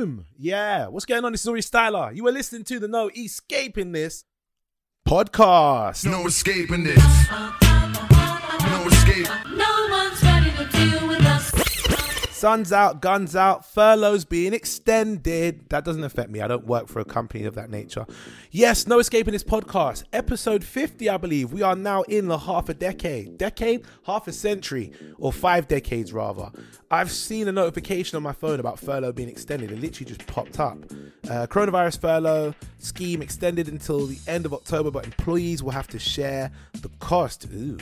Boom! Yeah, what's going on? This is Aurie Styla. You are listening to the No Escaping This podcast. No escaping this. No escape. No Sun's out, guns out, furloughs being extended. That doesn't affect me. I don't work for a company of that nature. Yes, No Escaping This podcast, episode 50, I believe. We are now in the half a decade. Decade? Half a century, or five decades rather. I've seen a notification on my phone about furlough being extended. It literally just popped up. Uh, coronavirus furlough scheme extended until the end of October, but employees will have to share the cost. Ooh.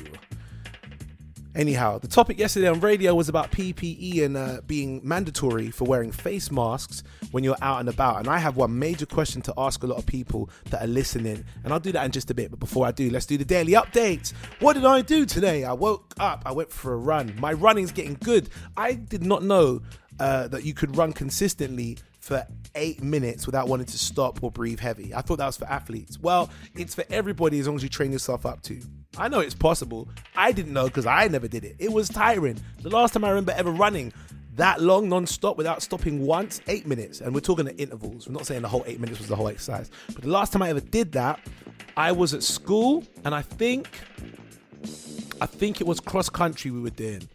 Anyhow, the topic yesterday on radio was about PPE and uh, being mandatory for wearing face masks when you're out and about. And I have one major question to ask a lot of people that are listening. And I'll do that in just a bit. But before I do, let's do the daily updates. What did I do today? I woke up, I went for a run. My running's getting good. I did not know uh, that you could run consistently for eight minutes without wanting to stop or breathe heavy. I thought that was for athletes. Well, it's for everybody as long as you train yourself up to. I know it's possible. I didn't know because I never did it. It was tiring. The last time I remember ever running that long non-stop without stopping once, eight minutes. And we're talking at intervals. We're not saying the whole eight minutes was the whole exercise. But the last time I ever did that, I was at school and I think I think it was cross country we were doing.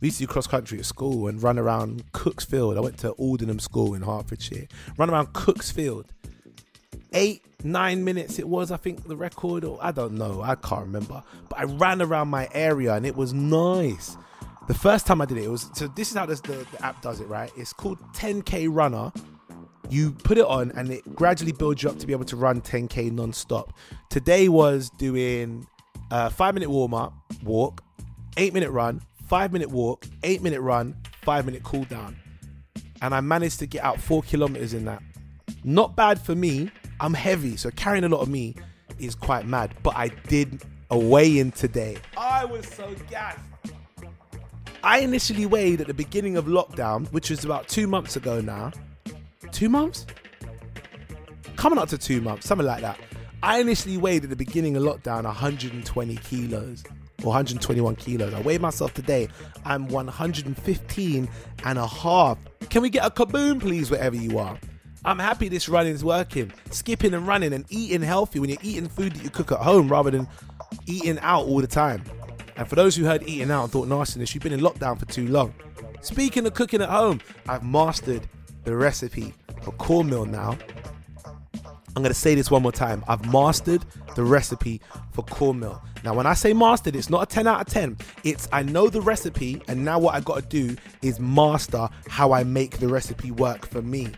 We used to do cross country at school and run around Cook's Field. I went to Aldenham School in Hertfordshire. Run around Cook's Field. Eight, nine minutes it was, I think, the record, or I don't know, I can't remember. But I ran around my area and it was nice. The first time I did it, it was so this is how this, the, the app does it, right? It's called 10K Runner. You put it on and it gradually builds you up to be able to run 10K non stop. Today was doing a five minute warm up, walk, eight minute run, five minute walk, eight minute run, five minute cool down. And I managed to get out four kilometers in that. Not bad for me. I'm heavy, so carrying a lot of me is quite mad. But I did a weigh in today. I was so gassed. I initially weighed at the beginning of lockdown, which was about two months ago now. Two months? Coming up to two months, something like that. I initially weighed at the beginning of lockdown 120 kilos 121 kilos. I weighed myself today. I'm 115 and a half. Can we get a kaboom, please, wherever you are? I'm happy this running is working. Skipping and running and eating healthy when you're eating food that you cook at home rather than eating out all the time. And for those who heard eating out and thought nastiness, you've been in lockdown for too long. Speaking of cooking at home, I've mastered the recipe for cornmeal now. I'm to say this one more time. I've mastered the recipe for cornmeal. Now, when I say mastered, it's not a 10 out of 10. It's I know the recipe, and now what I got to do is master how I make the recipe work for me.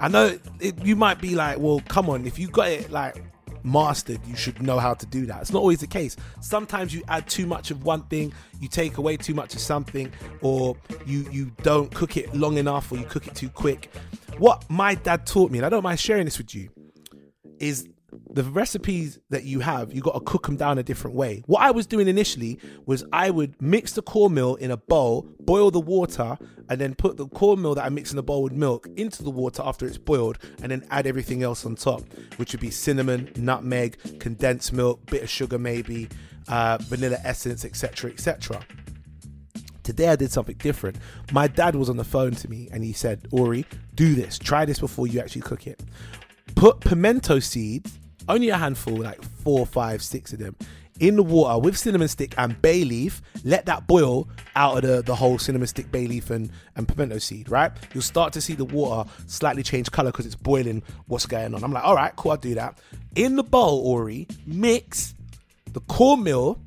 I know it, you might be like, well, come on, if you got it like mastered, you should know how to do that. It's not always the case. Sometimes you add too much of one thing, you take away too much of something, or you you don't cook it long enough, or you cook it too quick. What my dad taught me, and I don't mind sharing this with you, is the recipes that you have, you got to cook them down a different way. What I was doing initially was I would mix the cornmeal in a bowl, boil the water, and then put the cornmeal that I mix in the bowl with milk into the water after it's boiled, and then add everything else on top, which would be cinnamon, nutmeg, condensed milk, bit of sugar maybe, uh, vanilla essence, etc., etc. Today I did something different. My dad was on the phone to me and he said, Aurie, do this. Try this before you actually cook it. Put pimento seeds, only a handful, like four, five, six of them, in the water with cinnamon stick and bay leaf. Let that boil out of the, the whole cinnamon stick, bay leaf, and, and pimento seed, right? You'll start to see the water slightly change color because it's boiling what's going on. I'm like, all right, cool, I'll do that. In the bowl, Aurie, mix the cornmeal,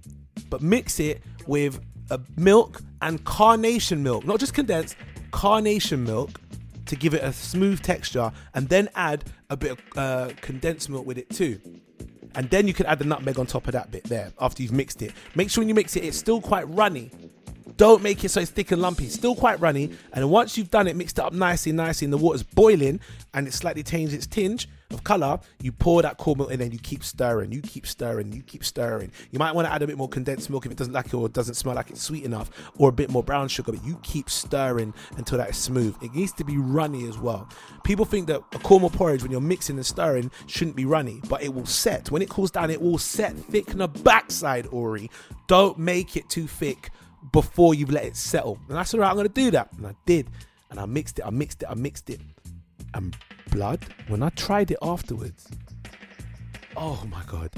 but mix it with a milk and carnation milk, not just condensed, carnation milk to give it a smooth texture, and then add a bit of uh, condensed milk with it too. And then you can add the nutmeg on top of that bit there after you've mixed it. Make sure when you mix it, it's still quite runny. Don't make it so it's thick and lumpy. It's still quite runny. And once you've done it, mixed it up nicely, nicely, and the water's boiling and it slightly changed its tinge color, you pour that corn milk in and you keep stirring. You keep stirring. You keep stirring. You might want to add a bit more condensed milk if it doesn't like it or doesn't smell like it's sweet enough, or a bit more brown sugar, but you keep stirring until that is smooth. It needs to be runny as well. People think that a cornmeal porridge, when you're mixing and stirring, shouldn't be runny, but it will set. When it cools down, it will set thick on the backside, Aurie. Don't make it too thick before you've let it settle. And I said, I'm going to do that. And I did. and I mixed it, I mixed it, I mixed it. And blood, when I tried it afterwards, oh my god.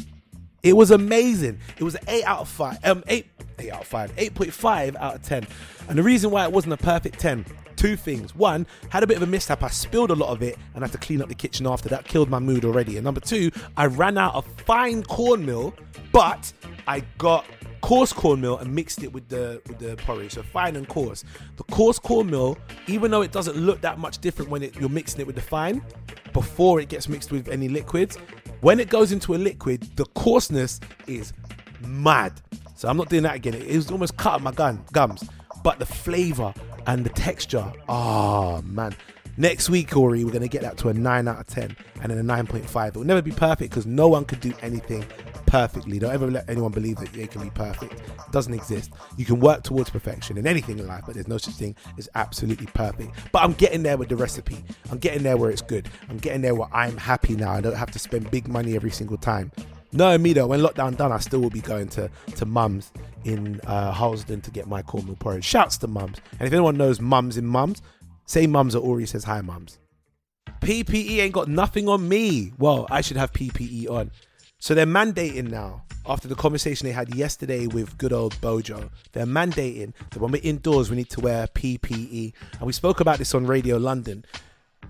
It was amazing. It was an 8 out of 5. Um 8 8 out of 5. 8.5 out of 10. And the reason why it wasn't a perfect 10, two things. One, had a bit of a mishap. I spilled a lot of it and had to clean up the kitchen after that. Killed my mood already. And number two, I ran out of fine cornmeal, but I got coarse cornmeal and mixed it with the with the porridge. So fine and coarse. The coarse cornmeal, even though it doesn't look that much different when it, you're mixing it with the fine, before it gets mixed with any liquids, when it goes into a liquid, the coarseness is mad. So I'm not doing that again. It was almost cut my gun gums, but the flavor and the texture, oh man. Next week, Aurie, we're gonna get that to a nine out of ten, and then a nine point five. It will never be perfect because no one could do anything perfectly. Don't ever let anyone believe that they can be perfect. It doesn't exist. You can work towards perfection in anything in life, but there's no such thing as absolutely perfect. But I'm getting there with the recipe. I'm getting there where it's good. I'm getting there where I'm happy now. I don't have to spend big money every single time. No, me though. When lockdown done, I still will be going to to Mums in uh, Harlesden to get my cornmeal porridge. Shouts to Mums. And if anyone knows Mums in Mums, say Mums or Aurie says hi, Mums. PPE ain't got nothing on me. Well, I should have PPE on. So they're mandating now, after the conversation they had yesterday with good old Bojo, they're mandating that when we're indoors, we need to wear PPE. And we spoke about this on Radio London.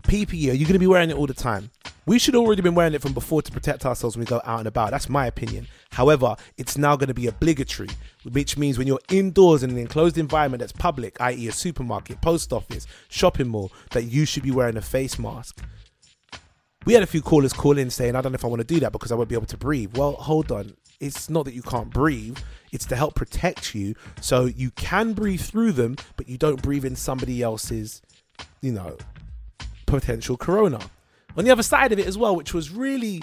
PPE, are you going to be wearing it all the time? We should already been wearing it from before to protect ourselves when we go out and about. That's my opinion. However, it's now going to be obligatory, which means when you're indoors in an enclosed environment that's public, i.e., a supermarket, post office, shopping mall, that you should be wearing a face mask. We had a few callers call in saying, I don't know if I want to do that because I won't be able to breathe. Well, hold on. It's not that you can't breathe, it's to help protect you so you can breathe through them, but you don't breathe in somebody else's, you know, potential corona. On the other side of it as well, which was really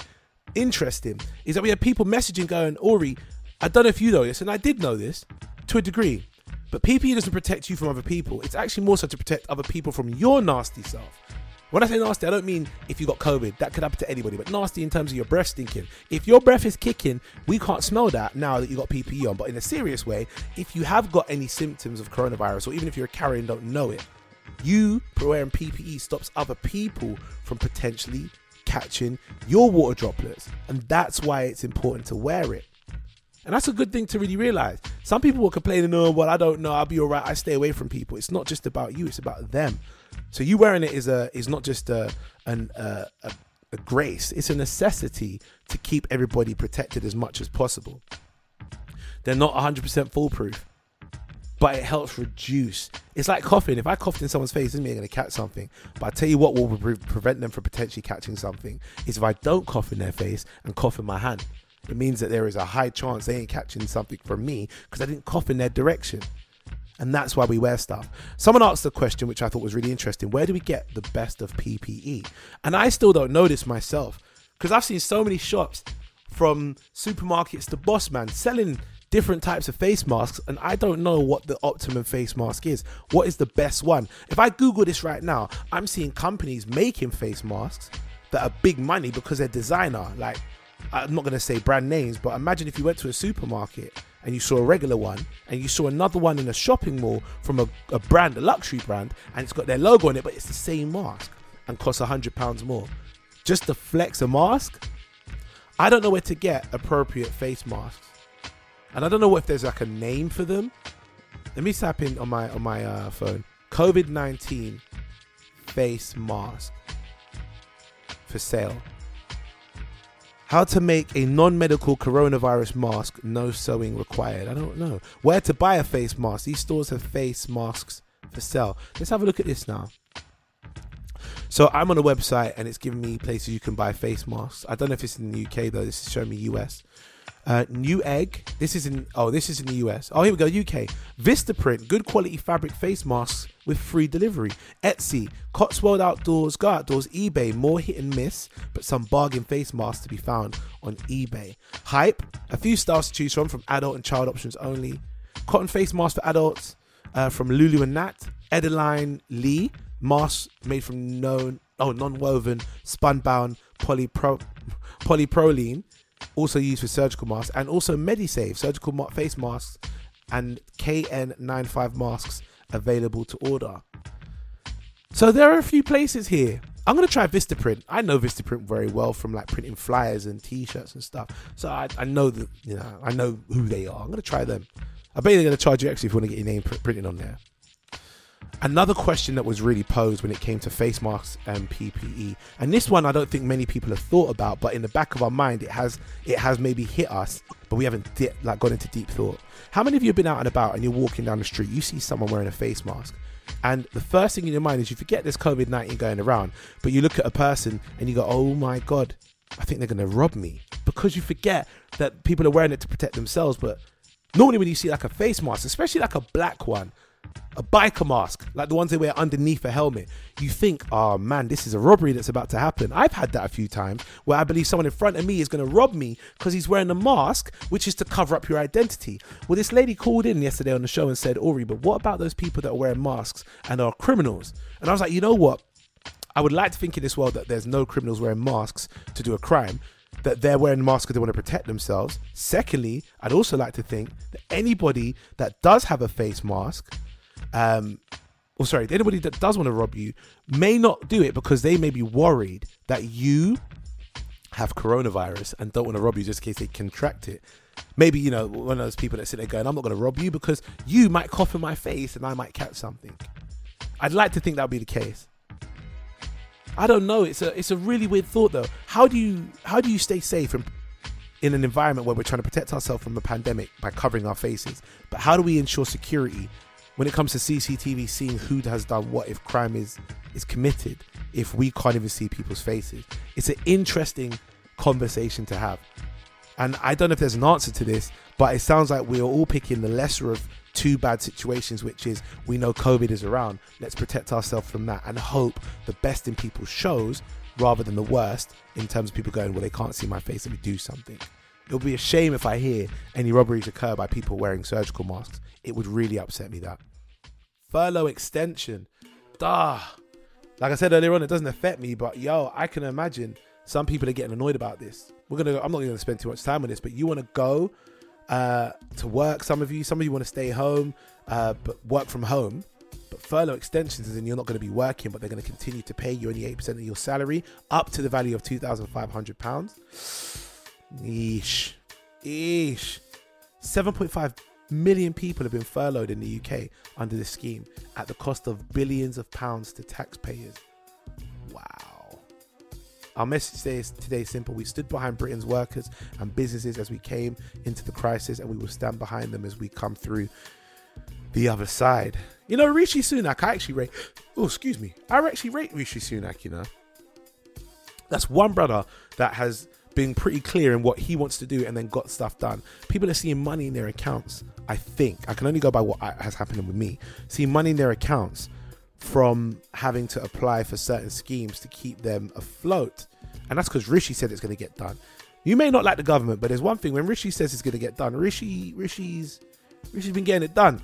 interesting, is that we had people messaging going, Aurie, I don't know if you know this, and I did know this to a degree, but PPE doesn't protect you from other people. It's actually more so to protect other people from your nasty self. When I say nasty, I don't mean if you got COVID, that could happen to anybody, but nasty in terms of your breath stinking. If your breath is kicking, we can't smell that now that you got PPE on. But in a serious way, if you have got any symptoms of coronavirus, or even if you're a carrier and don't know it, you wearing PPE stops other people from potentially catching your water droplets. And that's why it's important to wear it. And that's a good thing to really realize. Some people were complaining, oh, well, I don't know, I'll be all right, I stay away from people. It's not just about you, it's about them. So you wearing it is a is not just a an uh, a, a grace, it's a necessity to keep everybody protected as much as possible. They're not 100% foolproof, but it helps reduce. It's like coughing. If I coughed in someone's face, mean I'm going to catch something. But I tell you what will pre- prevent them from potentially catching something is if I don't cough in their face and cough in my hand. It means that there is a high chance they ain't catching something from me because I didn't cough in their direction. And that's why we wear stuff. Someone asked a question which I thought was really interesting. Where do we get the best of PPE? And I still don't know this myself because I've seen so many shops from supermarkets to Boss Man selling different types of face masks and I don't know what the optimum face mask is. What is the best one? If I Google this right now, I'm seeing companies making face masks that are big money because they're designer. Like, I'm not going to say brand names, but imagine if you went to a supermarket and you saw a regular one and you saw another one in a shopping mall from a, a brand, a luxury brand, and it's got their logo on it, but it's the same mask and costs a hundred pounds more. Just to flex a mask, I don't know where to get appropriate face masks, and I don't know if there's like a name for them. Let me tap in on my on my uh, phone. COVID nineteen face mask for sale. How to make a non-medical coronavirus mask, no sewing required. I don't know. Where to buy a face mask? These stores have face masks for sale. Let's have a look at this now. So I'm on a website and it's giving me places you can buy face masks. I don't know if it's in the UK though. This is showing me US. Uh, Newegg. This is in. Oh, this is in the US. Oh, here we go. UK. Vistaprint. Good quality fabric face masks with free delivery. Etsy. Cotswold Outdoors. Go Outdoors. eBay. More hit and miss, but some bargain face masks to be found on eBay. Hype. A few styles to choose from from adult and child options only. Cotton face mask for adults uh, from Lulu and Nat. Edeline Lee. Masks made from known oh non-woven spun bound polypro polyproline also used for surgical masks, and also MediSave surgical ma- face masks and KN95 masks available to order. So there are a few places here. I'm gonna try Vistaprint. I know Vistaprint very well from like printing flyers and T-shirts and stuff. So I, I know that you know I know who they are. I'm gonna try them. I bet they're gonna charge you extra if you want to get your name pr- printed on there. Another question that was really posed when it came to face masks and PPE, and this one I don't think many people have thought about, but in the back of our mind it has it has maybe hit us, but we haven't di- like gone into deep thought. How many of you have been out and about and you're walking down the street, you see someone wearing a face mask, and the first thing in your mind is you forget there's COVID nineteen going around, but you look at a person and you go, oh my god, I think they're gonna rob me because you forget that people are wearing it to protect themselves, but normally when you see like a face mask, especially like a black one a biker mask, like the ones they wear underneath a helmet, you think, oh man, this is a robbery that's about to happen. I've had that a few times where I believe someone in front of me is going to rob me because he's wearing a mask, which is to cover up your identity. Well, this lady called in yesterday on the show and said, Aurie, but what about those people that are wearing masks and are criminals? And I was like, you know what? I would like to think in this world that there's no criminals wearing masks to do a crime, that they're wearing masks because they want to protect themselves. Secondly, I'd also like to think that anybody that does have a face mask, um, or sorry, anybody that does want to rob you may not do it because they may be worried that you have coronavirus and don't want to rob you just in case they contract it. Maybe, you know, one of those people that sit there going, I'm not going to rob you because you might cough in my face and I might catch something. I'd like to think that would be the case. I don't know. It's a it's a really weird thought though. How do you how do you stay safe in, in an environment where we're trying to protect ourselves from a pandemic by covering our faces? But how do we ensure security when it comes to CCTV seeing who has done what if crime is is committed if we can't even see people's faces? It's an interesting conversation to have. And I don't know if there's an answer to this, but it sounds like we're all picking the lesser of two bad situations, which is we know COVID is around. Let's protect ourselves from that and hope the best in people shows rather than the worst in terms of people going, well, they can't see my face, let me do something. It would be a shame if I hear any robberies occur by people wearing surgical masks. It would really upset me that. Furlough extension. Duh. Like I said earlier on, it doesn't affect me, but yo, I can imagine some people are getting annoyed about this. We're gonna. I'm not gonna spend too much time on this, but you want to go uh, to work. Some of you, some of you want to stay home, uh, but work from home. But furlough extensions is in you're not going to be working, but they're going to continue to pay you only eight percent of your salary up to the value of two thousand five hundred pounds. Eesh, eesh. Seven point five million people have been furloughed in the UK under this scheme at the cost of billions of pounds to taxpayers. Wow. Our message today is, today is simple. We stood behind Britain's workers and businesses as we came into the crisis, and we will stand behind them as we come through the other side. You know, Rishi Sunak, I actually rate. Oh, excuse me. I actually rate Rishi Sunak, you know. That's one brother that has been pretty clear in what he wants to do and then got stuff done. People are seeing money in their accounts. I think I can only go by what has happened with me. Seeing money in their accounts from having to apply for certain schemes to keep them afloat, and that's because Rishi said it's going to get done. You may not like the government, but there's one thing when Rishi says it's going to get done. Rishi, Rishi's, Rishi's been getting it done.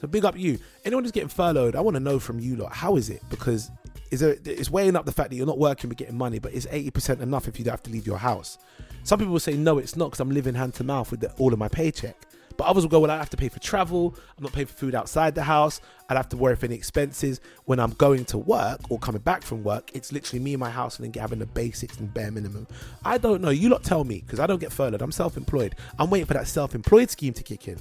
So big up you. Anyone who's getting furloughed, I want to know from you lot, how is it? Because is there, it's weighing up the fact that you're not working but getting money, but is 80% enough if you don't have to leave your house? Some people will say, no, it's not because I'm living hand to mouth with the, all of my paycheck. But others will go, well, I have to pay for travel. I'm not paying for food outside the house. I'd have to worry for any expenses when I'm going to work or coming back from work. It's literally me and my house and then having the basics and bare minimum. I don't know. You lot tell me because I don't get furloughed. I'm self-employed. I'm waiting for that self-employed scheme to kick in.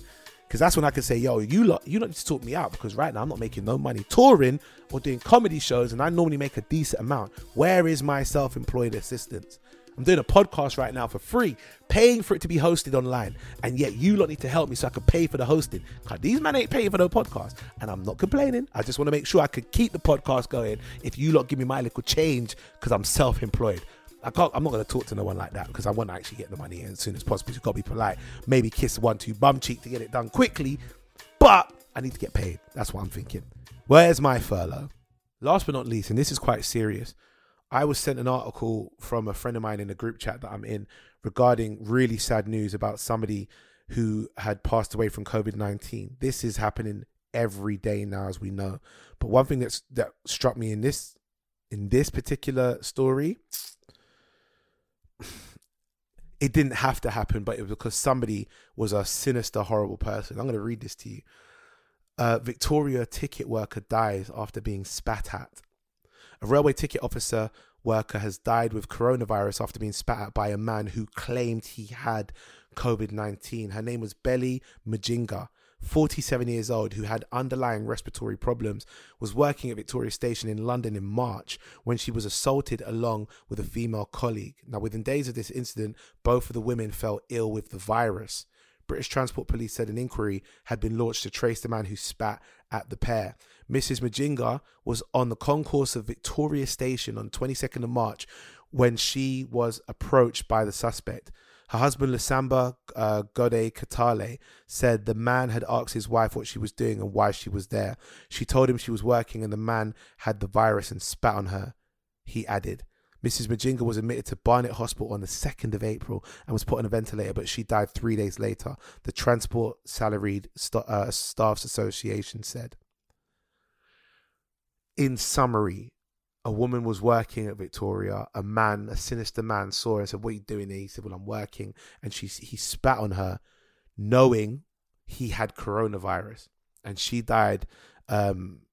Because that's when I can say, yo, you lot, you lot need to sort me out because right now I'm not making no money touring or doing comedy shows and I normally make a decent amount. Where is my self employed assistance? I'm doing a podcast right now for free, paying for it to be hosted online. And yet you lot need to help me so I can pay for the hosting. Because these men ain't paying for no podcast. And I'm not complaining. I just want to make sure I could keep the podcast going if you lot give me my little change because I'm self employed. I can't, I'm not going to talk to no one like that because I want to actually get the money as soon as possible. You've got to be polite. Maybe kiss one, two bum cheek to get it done quickly. But I need to get paid. That's what I'm thinking. Where's my furlough? Last but not least, and this is quite serious, I was sent an article from a friend of mine in a group chat that I'm in regarding really sad news about somebody who had passed away from COVID 19. This is happening every day now, as we know. But one thing that's that struck me in this in this particular story it didn't have to happen, but it was because somebody was a sinister, horrible person. I'm going to read this to you. A Victoria ticket worker dies after being spat at. A railway ticket officer worker has died with coronavirus after being spat at by a man who claimed he had COVID 19. Her name was Belly Mujinga. 47 years old, who had underlying respiratory problems, was working at Victoria Station in London in March when she was assaulted along with a female colleague. Now, within days of this incident, both of the women fell ill with the virus. British Transport Police said an inquiry had been launched to trace the man who spat at the pair. Mrs. Mujinga was on the concourse of Victoria Station on 22nd of March when she was approached by the suspect. Her husband, Lusamba uh, Gode Katalay, said the man had asked his wife what she was doing and why she was there. She told him she was working and the man had the virus and spat on her. He added, Mrs. Mujinga was admitted to Barnet Hospital on the 2nd of April and was put on a ventilator, but she died three days later, the Transport Salaried St- uh, Staffs Association said. In summary, a woman was working at Victoria. A man, a sinister man, saw her and said, "What are you doing here?" He said, "Well, I'm working," and she he spat on her, knowing he had coronavirus, and she died. Um,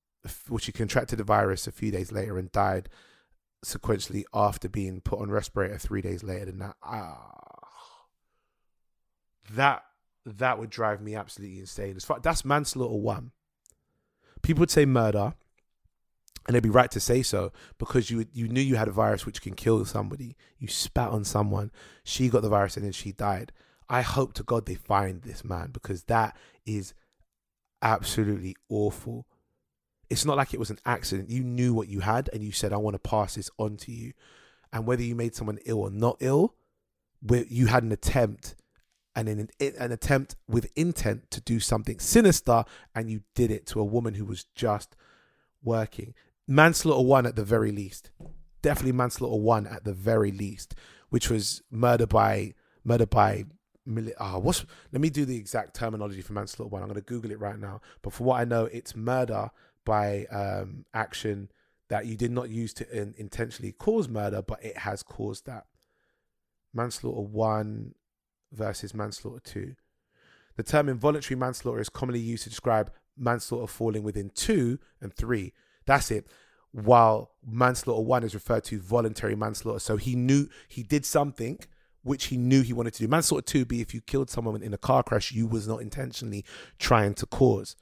well, she contracted the virus a few days later and died sequentially after being put on respirator three days later than that. Ah, that that would drive me absolutely insane. As far that's manslaughter one. People would say murder, and they'd be right to say so because you you knew you had a virus which can kill somebody. You spat on someone, she got the virus, and then she died. I hope to God they find this man because that is absolutely awful. It's not like it was an accident. You knew what you had and you said, I want to pass this on to you. And whether you made someone ill or not ill, you had an attempt and an, an attempt with intent to do something sinister and you did it to a woman who was just working. Manslaughter one at the very least. Definitely manslaughter one at the very least, which was murder by murder by mili- ah what's let me do the exact terminology for manslaughter one. I'm gonna Google it right now. But for what I know, it's murder by um action that you did not use to in, intentionally cause murder, but it has caused that. Manslaughter one versus manslaughter two. The term involuntary manslaughter is commonly used to describe manslaughter falling within two and three. That's it. While manslaughter one is referred to voluntary manslaughter. So he knew he did something which he knew he wanted to do. Manslaughter two be if you killed someone in a car crash you was not intentionally trying to cause.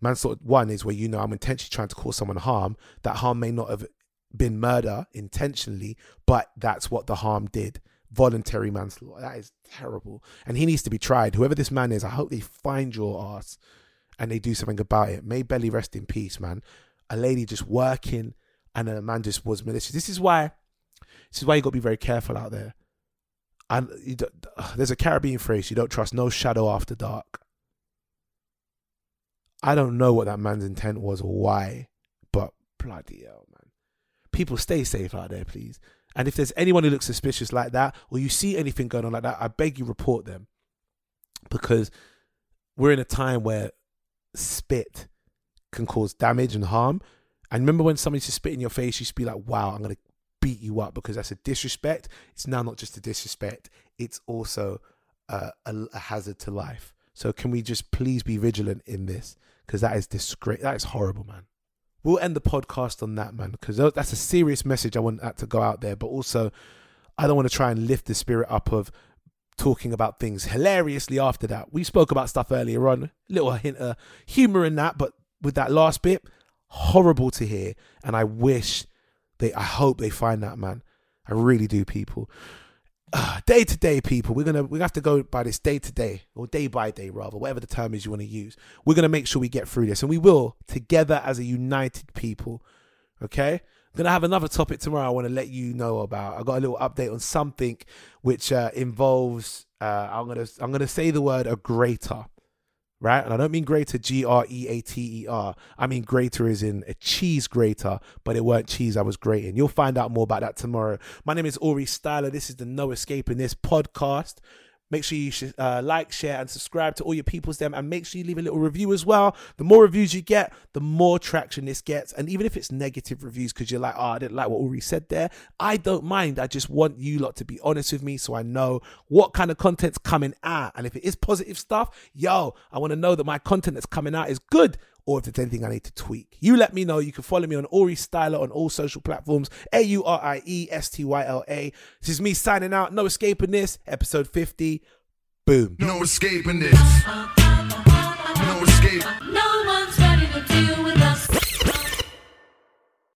Manslaughter one is where you know I'm intentionally trying to cause someone harm. That harm may not have been murder intentionally, but that's what the harm did. Voluntary manslaughter. That is terrible. And he needs to be tried. Whoever this man is, I hope they find your ass and they do something about it. May Belly rest in peace, man. A lady just working and then a man just was malicious. This is why this is why you gotta be very careful out there. And there's a Caribbean phrase, you don't trust no shadow after dark. I don't know what that man's intent was or why, but bloody hell, man. People stay safe out there, please. And if there's anyone who looks suspicious like that, or you see anything going on like that, I beg you report them. Because we're in a time where spit can cause damage and harm. And remember when somebody used to spit in your face, you used to be like, wow, I'm gonna beat you up because that's a disrespect. It's now not just a disrespect, it's also uh, a, a hazard to life. So can we just please be vigilant in this? Because that is disgrace. That is horrible, man. We'll end the podcast on that, man, because that's a serious message I want that to go out there. But also, I don't want to try and lift the spirit up of talking about things hilariously after that. We spoke about stuff earlier on, little hint of humor in that, but with that last bit, horrible to hear. And I wish they, I hope they find that man. I really do, people. Day to day, people. We're gonna we have to go by this day to day or day by day, rather, whatever the term is you want to use. We're gonna make sure we get through this, and we will together as a united people. Okay. Gonna have another topic tomorrow. I want to let you know about. I got a little update on something which uh, involves. Uh, I'm gonna I'm gonna say the word a greater, right? And I don't mean greater G R E A T E R. I mean greater is in a cheese grater, but it weren't cheese I was grating. You'll find out more about that tomorrow. My name is Aurie Styla. This is the No Escaping This podcast. Make sure you uh, like, share, and subscribe to all your peoples them, and make sure you leave a little review as well. The more reviews you get, the more traction this gets. And even if it's negative reviews because you're like, oh, I didn't like what Aurie said there, I don't mind. I just want you lot to be honest with me so I know what kind of content's coming out. And if it is positive stuff, yo, I want to know that my content that's coming out is good. Or if there's anything I need to tweak. You let me know. You can follow me on Aurie Styla on all social platforms. A U R I E S T Y L A. This is me signing out. No escaping this. Episode 50. Boom. No escaping this. No escape. No